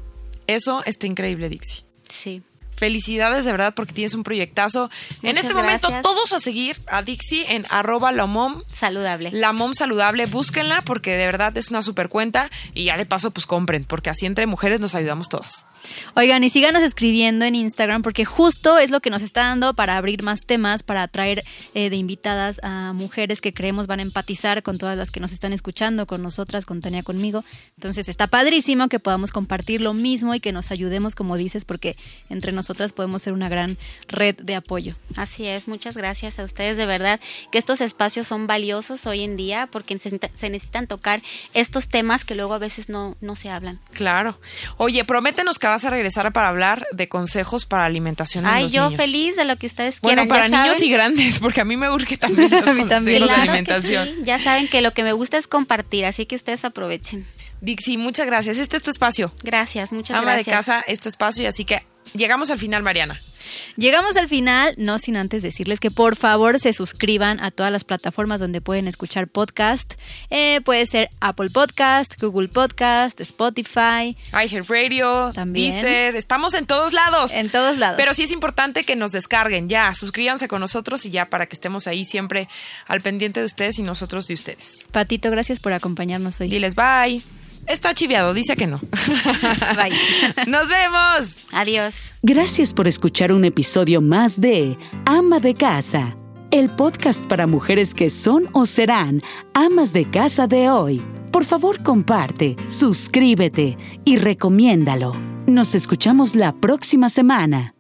Eso está increíble, Dixie. Sí. Felicidades de verdad porque tienes un proyectazo. en este momento todos a seguir a Dixie en arroba la mom. Saludable. La mom saludable, búsquenla porque de verdad es una super cuenta y ya de paso pues compren porque así entre mujeres nos ayudamos todas. Oigan, y síganos escribiendo en Instagram porque justo es lo que nos está dando para abrir más temas, para traer eh, de invitadas a mujeres que creemos van a empatizar con todas las que nos están escuchando, con nosotras, con Tania, conmigo. Entonces está padrísimo que podamos compartir lo mismo y que nos ayudemos, como dices, porque entre nosotras podemos ser una gran red de apoyo. Así es, muchas gracias a ustedes de verdad que estos espacios son valiosos hoy en día porque se, se necesitan tocar estos temas que luego a veces no, no se hablan. Claro. Oye, prométenos que vas a regresar para hablar de consejos para alimentación. en Ay, los yo niños. feliz de lo que ustedes Bueno, quieran. para ya niños saben. y grandes, porque a mí me urge también los A mí también. de Claro que alimentación. sí, ya saben que lo que me gusta es compartir, así que ustedes aprovechen. Dixie, muchas gracias. Este es tu espacio. Gracias, muchas Ama gracias. de casa es tu espacio y así que llegamos al final, Mariana. Llegamos al final, no sin antes decirles que por favor se suscriban a todas las plataformas donde pueden escuchar podcast. Eh, puede ser Apple Podcast, Google Podcast, Spotify, iHeartRadio, También. Deezer, estamos en todos lados. en todos lados. Pero sí es importante que nos descarguen ya, suscríbanse con nosotros y ya para que estemos ahí siempre al pendiente de ustedes y nosotros de ustedes. Patito, gracias por acompañarnos hoy. Diles bye. Está chiviado, dice que no. Bye. Nos vemos. Adiós. Gracias por escuchar un episodio más de Ama de Casa, el podcast para mujeres que son o serán amas de casa de hoy. Por favor, comparte, suscríbete y recomiéndalo. Nos escuchamos la próxima semana.